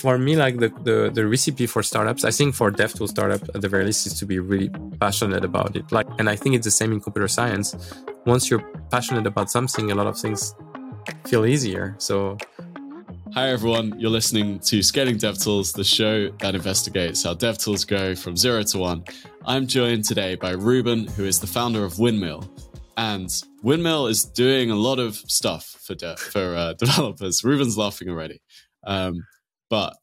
for me, like the, the, the recipe for startups, I think for DevTool startup at the very least is to be really passionate about it. Like, and I think it's the same in computer science. Once you're passionate about something, a lot of things feel easier. So Hi, everyone. You're listening to Scaling DevTools, the show that investigates how DevTools go from zero to one. I'm joined today by Ruben, who is the founder of Windmill. And Windmill is doing a lot of stuff for de- for uh, developers. Ruben's laughing already. Um, but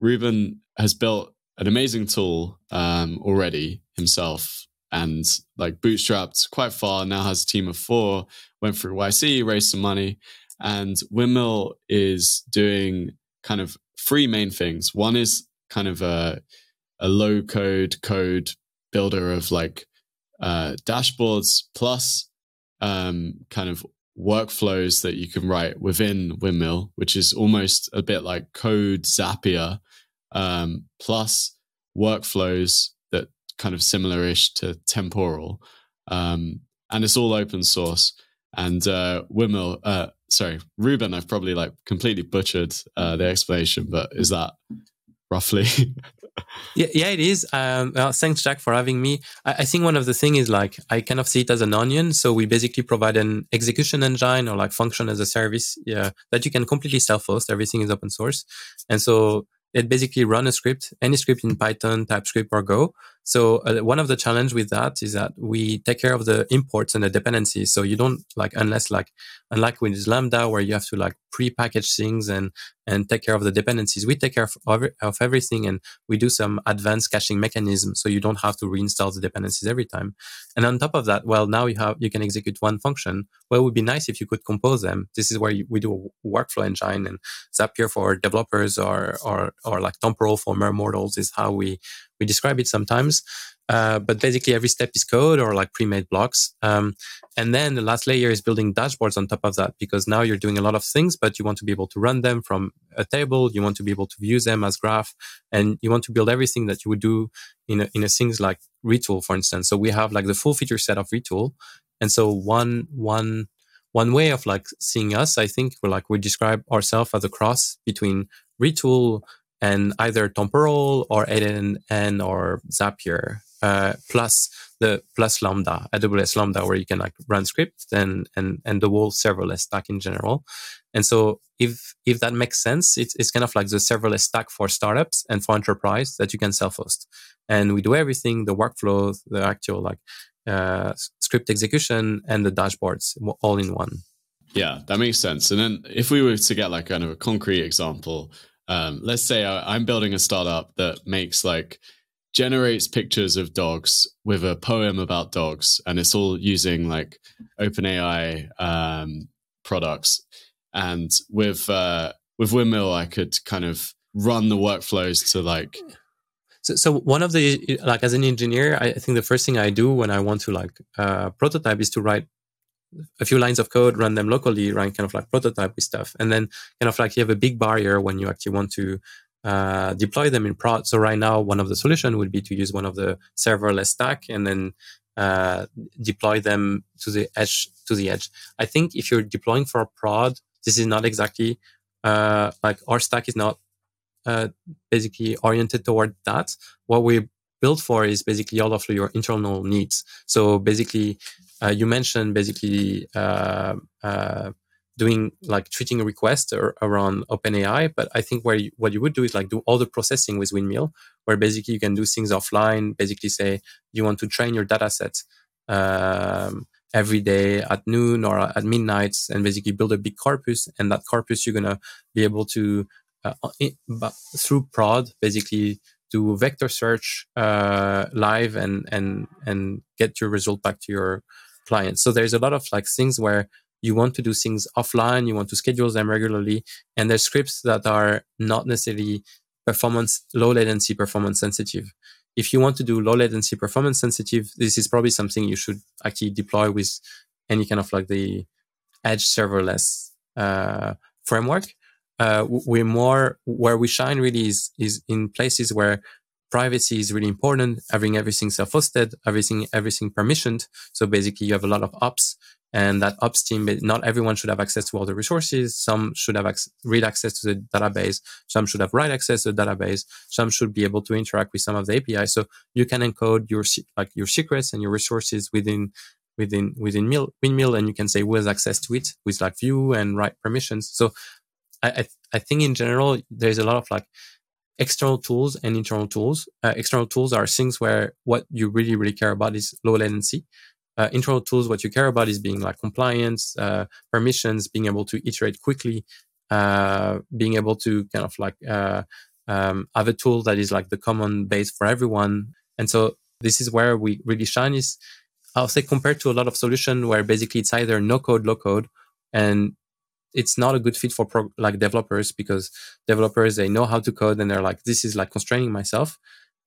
Ruben has built an amazing tool um, already himself and like bootstrapped quite far, now has a team of four, went through YC, raised some money and Windmill is doing kind of three main things. One is kind of a, a low code code builder of like uh, dashboards plus um, kind of workflows that you can write within Windmill, which is almost a bit like code Zapier, um, plus workflows that kind of similar-ish to Temporal. Um, and it's all open source. And uh, Windmill, uh, sorry, Ruben, I've probably like completely butchered uh, the explanation, but is that roughly? yeah, yeah, it is. Um, well, thanks, Jack, for having me. I, I think one of the things is like I kind of see it as an onion. So we basically provide an execution engine or like function as a service yeah, that you can completely self-host. Everything is open source, and so it basically run a script, any script in Python, TypeScript, or Go. So uh, one of the challenge with that is that we take care of the imports and the dependencies. So you don't like unless like unlike with Lambda where you have to like pre-package things and and take care of the dependencies. We take care of, of everything and we do some advanced caching mechanism so you don't have to reinstall the dependencies every time. And on top of that, well now you have you can execute one function. Well, it would be nice if you could compose them. This is where you, we do a workflow engine and Zapier for developers or or or like Temporal for mere mortals is how we we describe it sometimes. Uh, but basically every step is code or like pre-made blocks. Um, and then the last layer is building dashboards on top of that because now you're doing a lot of things, but you want to be able to run them from a table. You want to be able to view them as graph and you want to build everything that you would do in a, in a things like Retool, for instance. So we have like the full feature set of Retool. And so one, one, one way of like seeing us, I think we're like, we describe ourselves as a cross between Retool, and either temporal or ANN or Zapier, uh, plus the plus Lambda, AWS Lambda, where you can like run scripts and and and the whole serverless stack in general. And so if if that makes sense, it's it's kind of like the serverless stack for startups and for enterprise that you can self-host. And we do everything, the workflow, the actual like uh, script execution and the dashboards all in one. Yeah, that makes sense. And then if we were to get like kind of a concrete example um, let's say I, I'm building a startup that makes like generates pictures of dogs with a poem about dogs, and it's all using like OpenAI um, products. And with uh, with Windmill, I could kind of run the workflows to like. So, so one of the like as an engineer, I think the first thing I do when I want to like uh, prototype is to write a few lines of code, run them locally, run kind of like prototype with stuff. And then kind of like you have a big barrier when you actually want to uh, deploy them in prod. So right now, one of the solution would be to use one of the serverless stack and then uh, deploy them to the edge to the edge. I think if you're deploying for a prod, this is not exactly uh, like our stack is not uh, basically oriented toward that. What we built for is basically all of your internal needs. So basically, you mentioned basically uh, uh, doing like treating a request or, around OpenAI, but I think where you, what you would do is like do all the processing with Windmill, where basically you can do things offline. Basically, say you want to train your data set um, every day at noon or at midnight, and basically build a big corpus, and that corpus you're gonna be able to uh, through prod basically do vector search uh, live and and and get your result back to your clients. So there's a lot of like things where you want to do things offline, you want to schedule them regularly, and there's scripts that are not necessarily performance, low latency performance sensitive. If you want to do low latency performance sensitive, this is probably something you should actually deploy with any kind of like the edge serverless uh, framework. Uh, we're more where we shine really is is in places where privacy is really important. Having everything self-hosted, everything everything permissioned. So basically, you have a lot of ops. and that ops team, not everyone should have access to all the resources. Some should have ac- read access to the database. Some should have write access to the database. Some should be able to interact with some of the API. So you can encode your, like your secrets and your resources within, within, within Mill, Windmill. And you can say who has access to it with like view and write permissions. So I, I, I think in general, there's a lot of like external tools and internal tools. Uh, external tools are things where what you really, really care about is low latency uh, internal tools, what you care about is being like compliance, uh, permissions, being able to iterate quickly, uh, being able to kind of like uh, um, have a tool that is like the common base for everyone. And so this is where we really shine. Is I'll say compared to a lot of solution where basically it's either no code, low code, and it's not a good fit for pro- like developers because developers they know how to code and they're like this is like constraining myself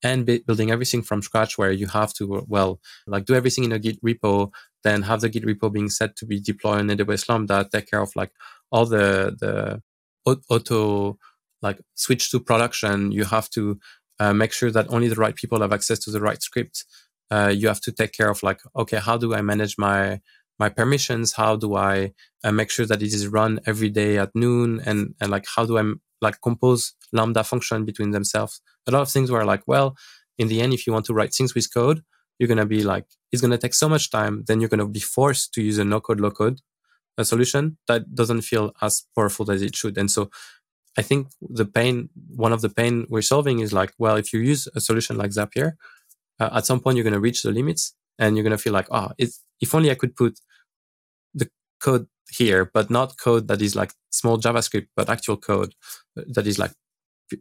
and building everything from scratch where you have to, well, like do everything in a Git repo, then have the Git repo being set to be deployed in AWS Lambda, take care of like all the, the auto, like switch to production. You have to uh, make sure that only the right people have access to the right script. Uh, you have to take care of like, okay, how do I manage my, my permissions? How do I uh, make sure that it is run every day at noon? And, and like, how do I like compose Lambda function between themselves? a lot of things were like, well, in the end, if you want to write things with code, you're going to be like, it's going to take so much time. Then you're going to be forced to use a no code, low code a solution that doesn't feel as powerful as it should. And so I think the pain, one of the pain we're solving is like, well, if you use a solution like Zapier, uh, at some point you're going to reach the limits and you're going to feel like, oh, if only I could put the code here, but not code that is like small JavaScript, but actual code that is like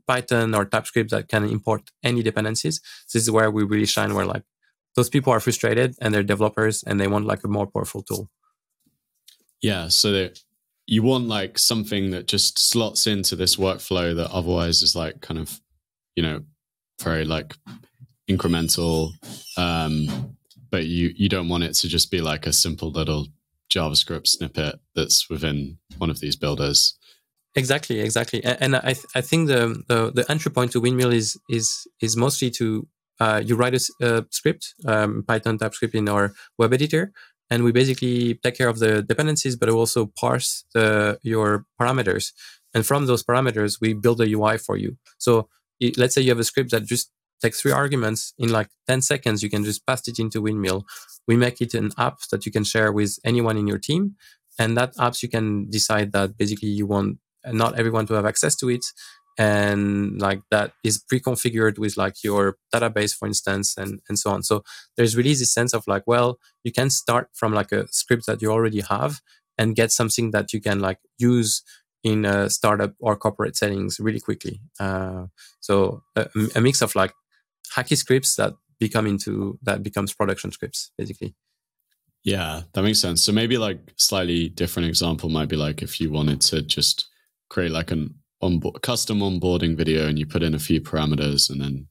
Python or TypeScript that can import any dependencies. This is where we really shine. Where like those people are frustrated and they're developers and they want like a more powerful tool. Yeah. So you want like something that just slots into this workflow that otherwise is like kind of, you know, very like incremental. Um, but you, you don't want it to just be like a simple little JavaScript snippet that's within one of these builders. Exactly, exactly, and, and I th- I think the, the, the entry point to Windmill is is is mostly to uh, you write a, script, um, Python TypeScript in our web editor, and we basically take care of the dependencies, but also parse the, your parameters, and from those parameters we build a UI for you. So let's say you have a script that just takes three arguments in like 10 seconds you can just pass it into windmill. We make it an app that you can share with anyone in your team and that apps you can decide that basically you want not everyone to have access to it and like that is pre-configured with like your database for instance and and so on. So there's really this sense of like well you can start from like a script that you already have and get something that you can like use in a startup or corporate settings really quickly. Uh, so a, a mix of like hacky scripts that become into that becomes production scripts basically yeah that makes sense so maybe like slightly different example might be like if you wanted to just create like an on custom onboarding video and you put in a few parameters and then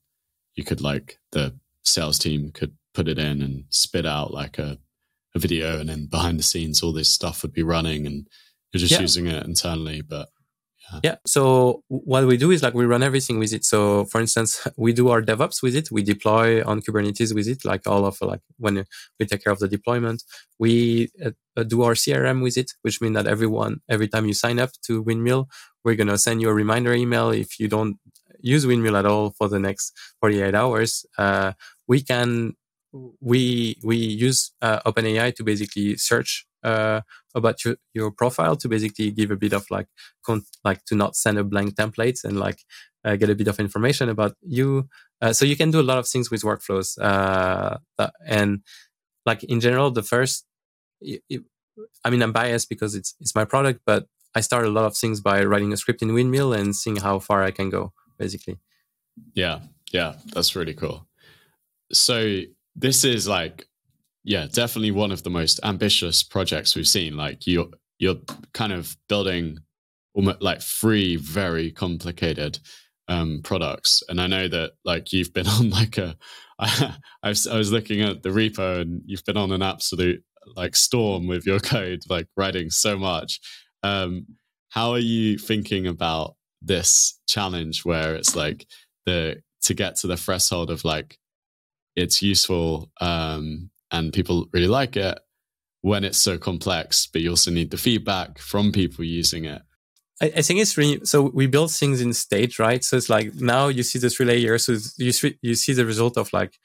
you could like the sales team could put it in and spit out like a, a video and then behind the scenes all this stuff would be running and you're just yeah. using it internally but yeah. So what we do is like we run everything with it. So for instance, we do our DevOps with it. We deploy on Kubernetes with it, like all of like when we take care of the deployment. We uh, uh do our CRM with it, which means that everyone, every time you sign up to Windmill, we're going to send you a reminder email. If you don't use Windmill at all for the next 48 hours, uh, we can, we, we use uh, OpenAI to basically search uh, about your, your profile to basically give a bit of like con- like to not send a blank template and like uh, get a bit of information about you. Uh, so you can do a lot of things with workflows. Uh, and like in general, the first, it, it, I mean, I'm biased because it's it's my product, but I start a lot of things by writing a script in Windmill and seeing how far I can go, basically. Yeah, yeah, that's really cool. So this is like yeah, definitely one of the most ambitious projects we've seen. Like you're you're kind of building almost like three very complicated um, products, and I know that like you've been on like a I, I was, was looking at the repo, and you've been on an absolute like storm with your code, like writing so much. Um, how are you thinking about this challenge where it's like the to get to the threshold of like it's useful um, and people really like it, when it's so complex, but you also need the feedback from people using it. I, I think it's really so we build things in stage, right? So it's like now you see the three layers, so you you see the result of like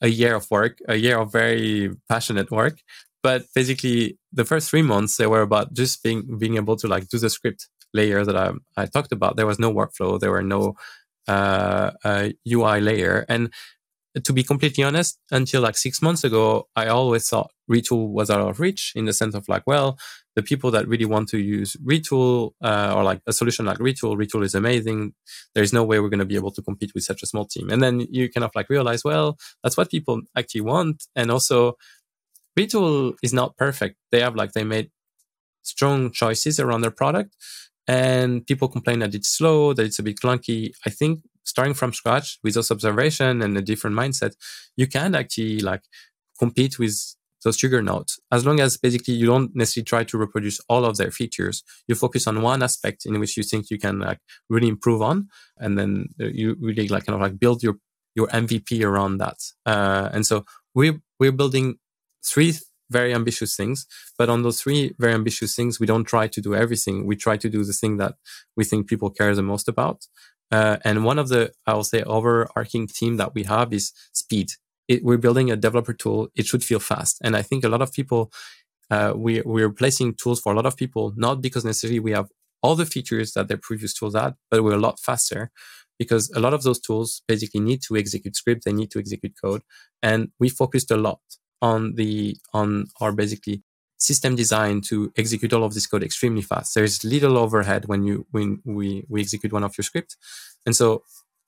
a year of work, a year of very passionate work. But basically, the first three months they were about just being being able to like do the script layer that I, I talked about. There was no workflow, there were no uh, uh, UI layer, and to be completely honest, until like six months ago, I always thought Retool was out of reach in the sense of like, well, the people that really want to use Retool uh, or like a solution like Retool, Retool is amazing. There's no way we're going to be able to compete with such a small team. And then you kind of like realize, well, that's what people actually want. And also, Retool is not perfect. They have like, they made strong choices around their product and people complain that it's slow, that it's a bit clunky. I think starting from scratch with those observation and a different mindset, you can actually like compete with those juggernauts as long as basically you don't necessarily try to reproduce all of their features. You focus on one aspect in which you think you can like really improve on, and then uh, you really like kind of like build your your MVP around that. Uh, and so we're we're building three very ambitious things. But on those three very ambitious things, we don't try to do everything. We try to do the thing that we think people care the most about. Uh, and one of the, I will say, overarching theme that we have is speed. It, we're building a developer tool. It should feel fast. And I think a lot of people, uh, we, we're replacing tools for a lot of people, not because necessarily we have all the features that their previous tools had, but we're a lot faster because a lot of those tools basically need to execute script. They need to execute code. And we focused a lot on the on our basically system design to execute all of this code extremely fast. There's little overhead when you when we we execute one of your script, and so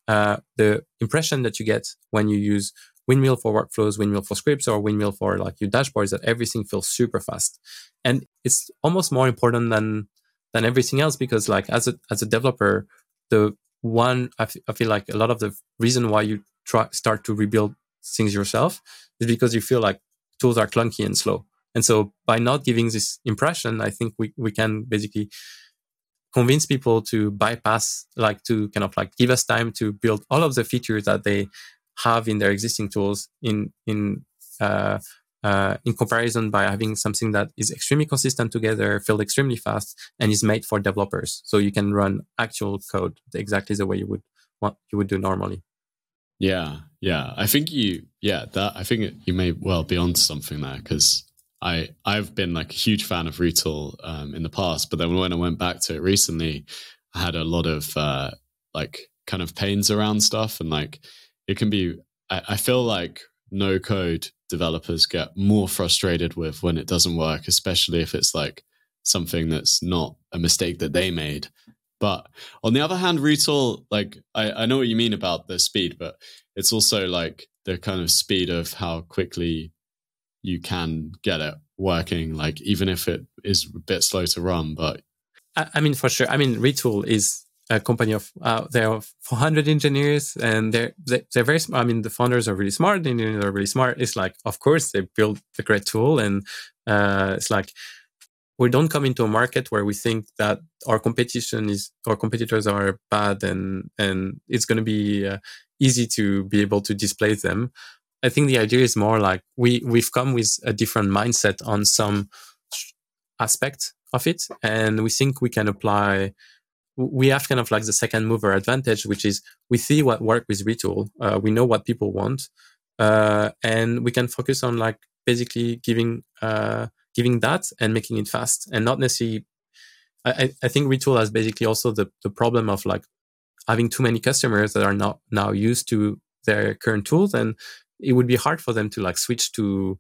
uh, the impression that you get when you use Windmill for workflows, Windmill for scripts, or Windmill for like your dashboard is that everything feels super fast, and it's almost more important than than everything else because like as a as a developer, the one I, f- I feel like a lot of the reason why you try start to rebuild things yourself is because you feel like tools are clunky and slow. And so by not giving this impression, I think we, we can basically convince people to bypass, like to kind of like give us time to build all of the features that they have in their existing tools in, in, uh, uh, in comparison by having something that is extremely consistent together, filled extremely fast, and is made for developers. So you can run actual code exactly the way you would want you would do normally. Yeah, yeah. I think you, yeah, that I think you may well be onto something there because I I've been like a huge fan of Retool um, in the past, but then when I went back to it recently, I had a lot of uh, like kind of pains around stuff, and like it can be. I, I feel like no code developers get more frustrated with when it doesn't work, especially if it's like something that's not a mistake that they made but on the other hand, Retool, like I, I know what you mean about the speed, but it's also like the kind of speed of how quickly you can get it working, like even if it is a bit slow to run. But I, I mean, for sure. I mean, Retool is a company of uh, there are 400 engineers and they're they're very smart. I mean, the founders are really smart. The engineers are really smart. It's like, of course, they built a great tool, and uh, it's like we don't come into a market where we think that our competition is our competitors are bad and and it's going to be uh, easy to be able to displace them. I think the idea is more like we we've come with a different mindset on some aspect of it and we think we can apply we have kind of like the second mover advantage which is we see what work with retool uh, we know what people want uh, and we can focus on like basically giving uh, giving that and making it fast and not necessarily I, I think retool has basically also the, the problem of like having too many customers that are not now used to their current tools and it would be hard for them to like switch to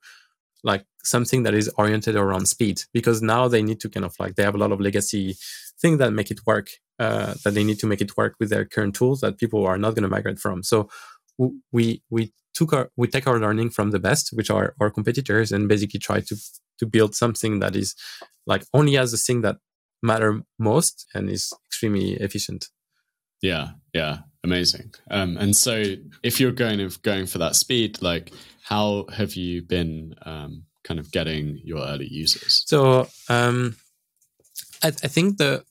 like something that is oriented around speed because now they need to kind of like they have a lot of legacy things that make it work uh, that they need to make it work with their current tools that people are not going to migrate from. So we we took our we take our learning from the best which are our competitors and basically try to to build something that is like only has the thing that matter most and is extremely efficient. Yeah, yeah, amazing. Um, and so, if you're going of going for that speed, like how have you been um, kind of getting your early users? So, um, I, I think the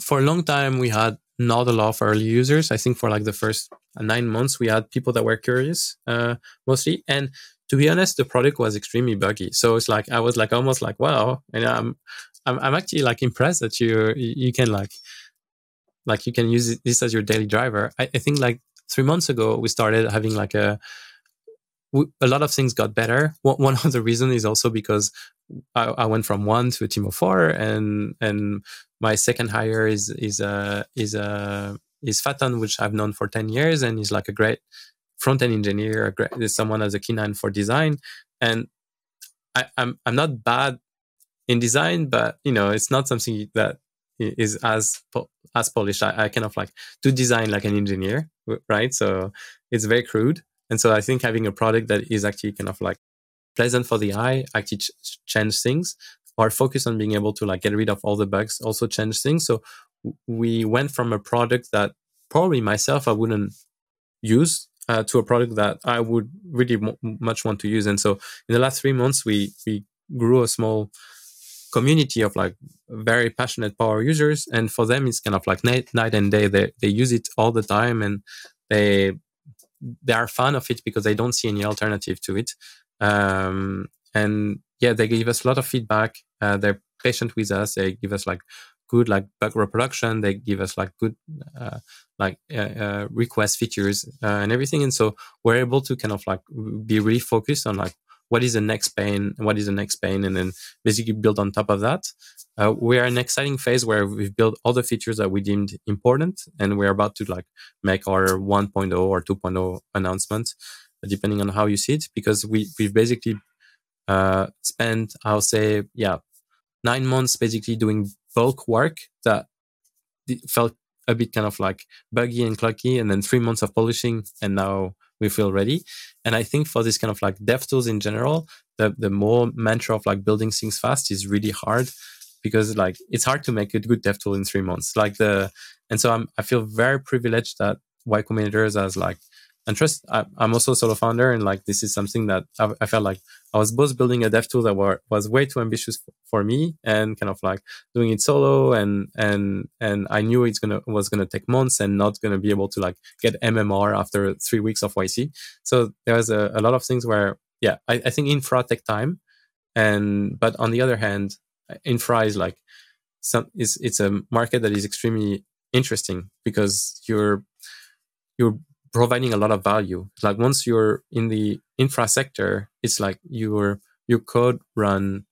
for a long time we had not a lot of early users. I think for like the first nine months we had people that were curious uh, mostly, and to be honest, the product was extremely buggy. So it's like I was like almost like, wow, and I'm I'm, I'm actually like impressed that you you can like like you can use this as your daily driver. I, I think like three months ago we started having like a a lot of things got better. One of the reasons is also because I, I, went from one to a team of four, and and my second hire is is a is a is Faton, which I've known for ten years, and he's like a great front end engineer. A great, someone as a keen eye for design, and I, I'm I'm not bad in design, but you know it's not something that is as as polished. I, I kind of like do design like an engineer, right? So it's very crude and so I think having a product that is actually kind of like pleasant for the eye, actually ch- change things, or focus on being able to like get rid of all the bugs, also change things. So we went from a product that probably myself I wouldn't use uh, to a product that I would really m- much want to use. And so in the last three months, we we grew a small community of like very passionate power users, and for them it's kind of like night night and day. They they use it all the time, and they they are fan of it because they don't see any alternative to it. Um, and yeah, they give us a lot of feedback. Uh, they're patient with us. They give us like good like bug reproduction. They give us like good uh, like uh, uh request features uh, and everything. And so we're able to kind of like be really focused on like what is the next pain, what is the next pain, and then basically build on top of that. Uh, we are in an exciting phase where we've built all the features that we deemed important, and we're about to like make our 1.0 or 2.0 announcement, depending on how you see it, because we we've basically uh, spent, I'll say, yeah, nine months basically doing bulk work that felt a bit kind of like buggy and clunky, and then three months of polishing, and now we feel ready. And I think for this kind of like dev tools in general, the the more mantra of like building things fast is really hard because like it's hard to make a good dev tool in three months. Like the and so I'm I feel very privileged that Y Combinator as like and trust I, am also a solo founder and like this is something that I, I, felt like I was both building a dev tool that were, was way too ambitious for me and kind of like doing it solo and and and I knew it's gonna was gonna take months and not gonna be able to like get MRR after three weeks of YC. So there was a, a lot of things where yeah I, I think infra take time and but on the other hand infra is like some is it's a market that is extremely interesting because you're you're providing a lot of value. Like once you're in the infra sector, it's like your your code run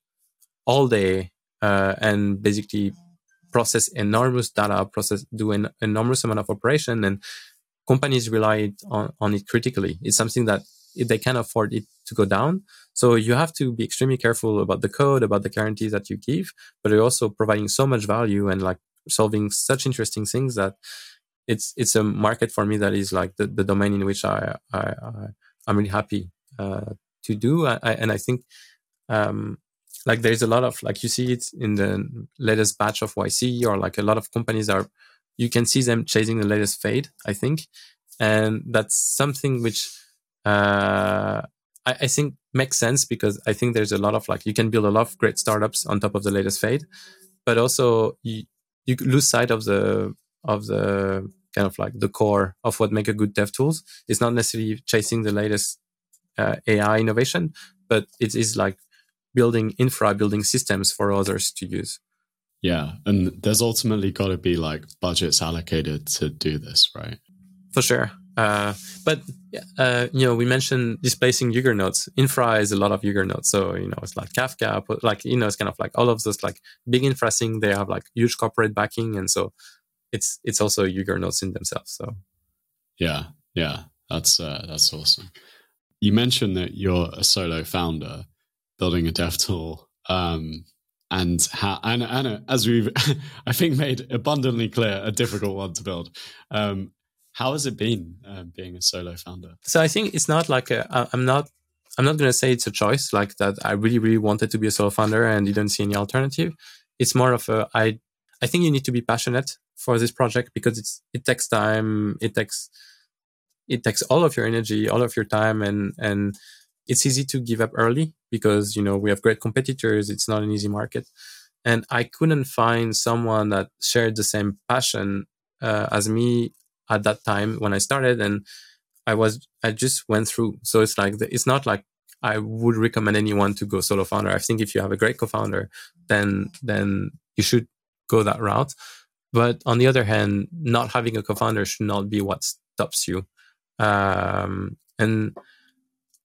all day uh, and basically process enormous data, process do an enormous amount of operation, and companies rely on, on it critically. It's something that they can afford it to go down. So you have to be extremely careful about the code, about the guarantees that you give, but you're also providing so much value and like solving such interesting things that it's it's a market for me that is like the, the domain in which I, I, I am really happy uh, to do. I, I, and I think um, like there's a lot of like you see it in the latest batch of YC or like a lot of companies are you can see them chasing the latest fade. I think, and that's something which uh, I, I, think makes sense because I think there's a lot of like you can build a lot of great startups on top of the latest fade, but also you you lose sight of the of the kind of like the core of what make a good dev tools. It's not necessarily chasing the latest uh, AI innovation, but it is like building infra, building systems for others to use. Yeah, and there's ultimately got to be like budgets allocated to do this, right? For sure. Uh, but uh, you know, we mentioned displacing nodes. Infra is a lot of nodes, so you know, it's like Kafka, like you know, it's kind of like all of those like big infra thing. They have like huge corporate backing, and so it's it's also nodes in themselves. So yeah, yeah, that's uh, that's awesome. You mentioned that you're a solo founder building a dev tool. Um, and how and, and as we've I think made abundantly clear a difficult one to build. Um, how has it been uh, being a solo founder? So I think it's not like i am not I'm not going to say it's a choice like that. I really really wanted to be a solo founder and didn't see any alternative. It's more of a I I think you need to be passionate for this project because it's it takes time. It takes it takes all of your energy, all of your time, and and it's easy to give up early because you know we have great competitors. It's not an easy market, and I couldn't find someone that shared the same passion uh, as me at that time when I started, and I was I just went through. So it's like the, it's not like I would recommend anyone to go solo founder. I think if you have a great co-founder, then then you should go that route. But on the other hand, not having a co-founder should not be what stops you. Um, and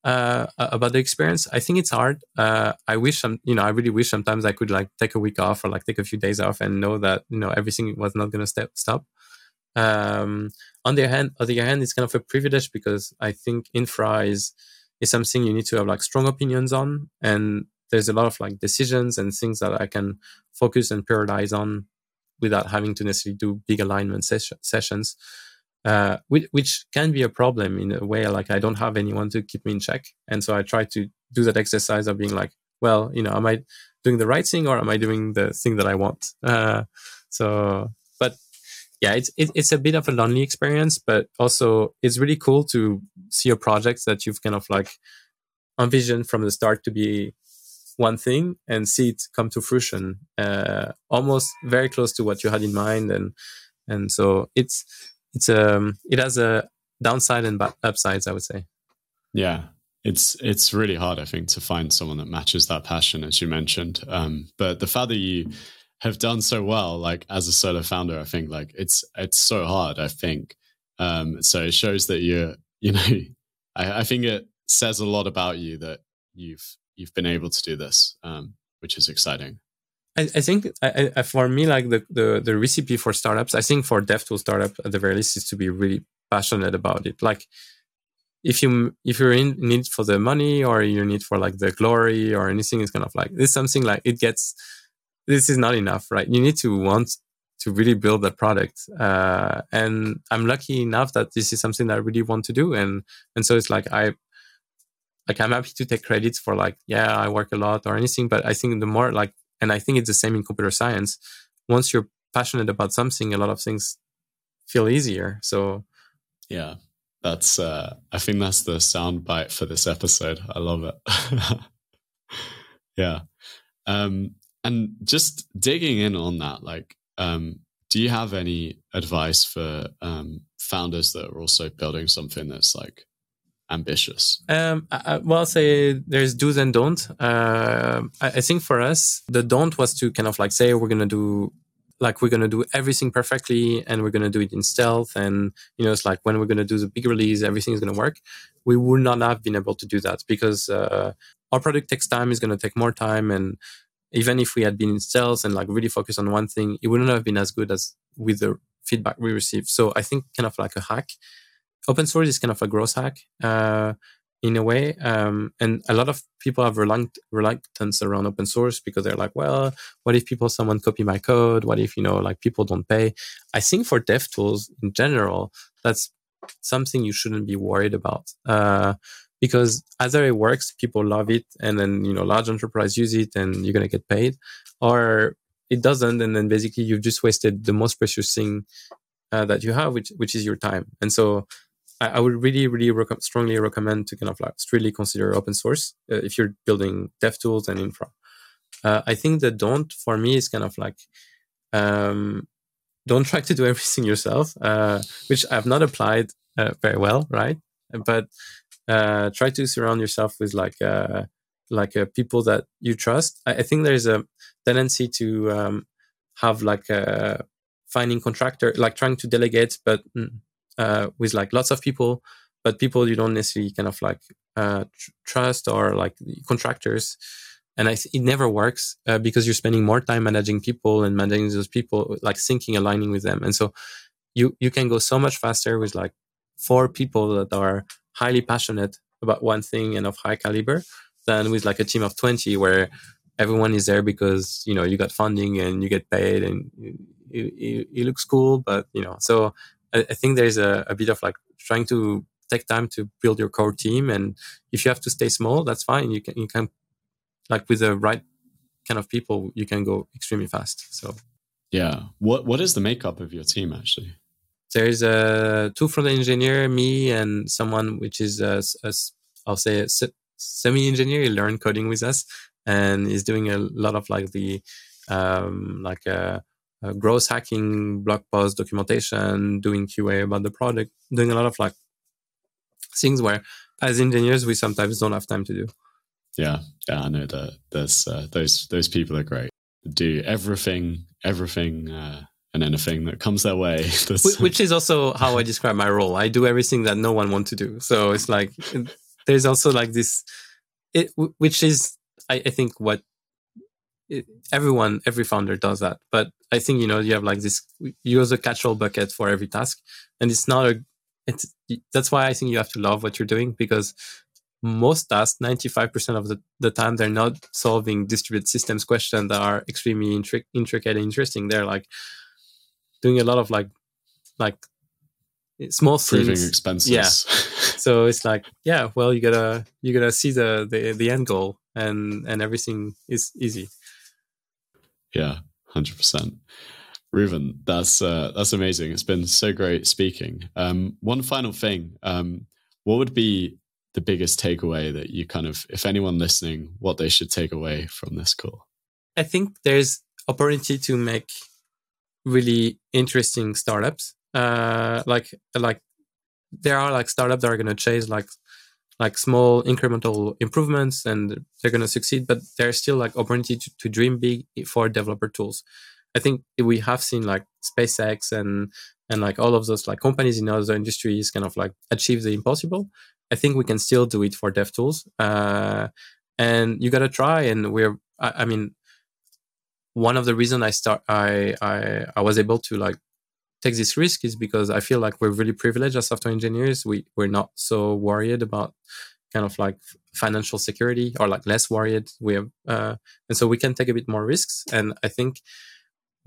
uh, about the experience, I think it's hard. Uh, I wish some, you know, I really wish sometimes I could like take a week off or like take a few days off and know that you know everything was not going to stop. Um, on the other hand, on the other hand, it's kind of a privilege because I think infra is is something you need to have like strong opinions on, and there's a lot of like decisions and things that I can focus and prioritize on without having to necessarily do big alignment ses- sessions, uh, which, which can be a problem in a way. Like I don't have anyone to keep me in check, and so I try to do that exercise of being like, well, you know, am I doing the right thing or am I doing the thing that I want? Uh, so, but yeah, it's it, it's a bit of a lonely experience, but also it's really cool to see a project that you've kind of like envisioned from the start to be one thing and see it come to fruition, uh, almost very close to what you had in mind, and and so it's it's um it has a downside and upsides, I would say. Yeah, it's it's really hard, I think, to find someone that matches that passion, as you mentioned. Um, but the fact that you have done so well, like as a solo founder, I think like it's it's so hard. I think um, so. It shows that you're, you know, I, I, think it says a lot about you that you've you've been able to do this, um, which is exciting. I, think I, I, for me, like the, the the recipe for startups, I think for DevTool startup at the very least is to be really passionate about it. Like if you if you're in need for the money or you need for like the glory or anything, it's kind of like this something like it gets this is not enough, right? You need to want to really build that product. Uh, and I'm lucky enough that this is something that I really want to do. And, and so it's like, I, like, I'm happy to take credits for like, yeah, I work a lot or anything. But I think the more like, and I think it's the same in computer science. Once you're passionate about something, a lot of things feel easier. So, yeah, that's, uh, I think that's the sound bite for this episode. I love it. yeah. Um, and just digging in on that, like, um, do you have any advice for um, founders that are also building something that's like ambitious? Um, I, well, I'll say there's do's and don'ts. Uh, I, I, think for us, the don't was to kind of like say we're gonna do like we're gonna do everything perfectly and we're gonna do it in stealth and you know it's like when we're gonna do the big release, everything is gonna work. We would not have been able to do that because uh, our product takes time, is gonna take more time and even if we had been in sales and like really focused on one thing, it wouldn't have been as good as with the feedback we received. So I think kind of like a hack. Open source is kind of a growth hack uh, in a way. Um, and a lot of people have reluct- reluctance around open source because they're like, well, what if people, someone copy my code? What if, you know, like people don't pay? I think for dev tools in general, that's something you shouldn't be worried about. Uh, because either it works, people love it, and then you know large enterprise use it, and you're gonna get paid, or it doesn't, and then basically you've just wasted the most precious thing uh, that you have, which which is your time. And so I, I would really, really rec- strongly recommend to kind of like really consider open source uh, if you're building dev tools and infra. Uh, I think the don't for me is kind of like um, don't try to do everything yourself, uh, which I've not applied uh, very well, right? But uh, try to surround yourself with like uh, like people that you trust. I, I, think there's a tendency to um, have like a finding contractor, like trying to delegate, but mm, uh, with like lots of people, but people you don't necessarily kind of like uh, tr- trust or like contractors. And th- it never works uh, because you're spending more time managing people and managing those people, like thinking, aligning with them. And so you you can go so much faster with like four people that are highly passionate about one thing and of high caliber than with like a team of 20 where everyone is there because you know you got funding and you get paid and it, looks cool but you know so I, I think there's a, a, bit of like trying to take time to build your core team and if you have to stay small that's fine. You can you can like with the right kind of people you can go extremely fast so. Yeah. What what is the makeup of your team actually? There's a two front engineer, me, and someone which is a, a I'll say a semi engineer. He learned coding with us, and he's doing a lot of like the um, like a, a growth hacking blog post documentation, doing QA about the product, doing a lot of like things where as engineers we sometimes don't have time to do. Yeah, yeah, I know that. There's uh, those those people are great. Do everything, everything, uh, and anything that comes their way. Which is also how I describe my role. I do everything that no one wants to do. So it's like there's also like this, it, which is I, I think what it, everyone, every founder does that. But I think you know you have like this. You use a catch-all bucket for every task, and it's not a. It's that's why I think you have to love what you're doing because most tasks, 95% of the, the time, they're not solving distributed systems questions that are extremely intric- intricate and interesting. They're like doing a lot of like, like small Proving things. expenses. Yeah. so it's like, yeah, well, you gotta, you gotta see the, the, the end goal and, and everything is easy. Yeah, 100%. Ruben, that's uh, that's amazing. It's been so great speaking. Um, one final thing, um, what would be the biggest takeaway that you kind of, if anyone listening, what they should take away from this call? I think there's opportunity to make really interesting startups. Uh, like like there are like startups that are going to chase like like small incremental improvements and they're going to succeed, but there's still like opportunity to, to dream big for developer tools. I think we have seen like SpaceX and and like all of those like companies in other industries kind of like achieve the impossible. I think we can still do it for dev tools. Uh, and you got to try. And we're, I, I, mean, one of the reasons I start, I, I, I was able to like take this risk is because I feel like we're really privileged as software engineers. We, we're not so worried about kind of like financial security or like less worried. We have, uh, and so we can take a bit more risks. And I think,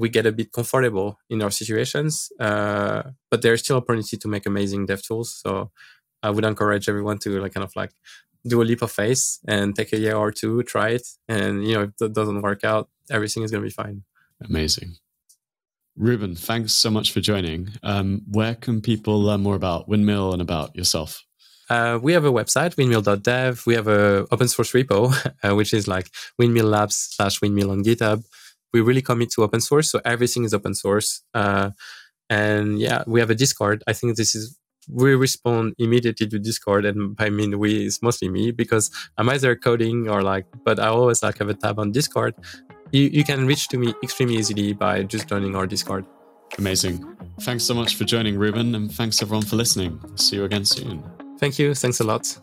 we get a bit comfortable in our situations, uh, but there's still opportunity to make amazing dev tools. So I would encourage everyone to like kind of like do a leap of faith and take a year or two, try it. And, you know, if it doesn't work out, everything is going to be fine. Amazing. Ruben, thanks so much for joining. Um, where can people learn more about Windmill and about yourself? Uh, we have a website, windmill.dev. We have a open source repo, uh, which is like windmill labs slash windmill on GitHub. We really commit to open source. So everything is open source. Uh, and yeah, we have a Discord. I think this is we respond immediately to Discord, and I mean we it's mostly me because I'm either coding or like, but I always like have a tab on Discord. You you can reach to me extremely easily by just joining our Discord. Amazing. Thanks so much for joining, Ruben, and thanks everyone for listening. See you again soon. Thank you. Thanks a lot.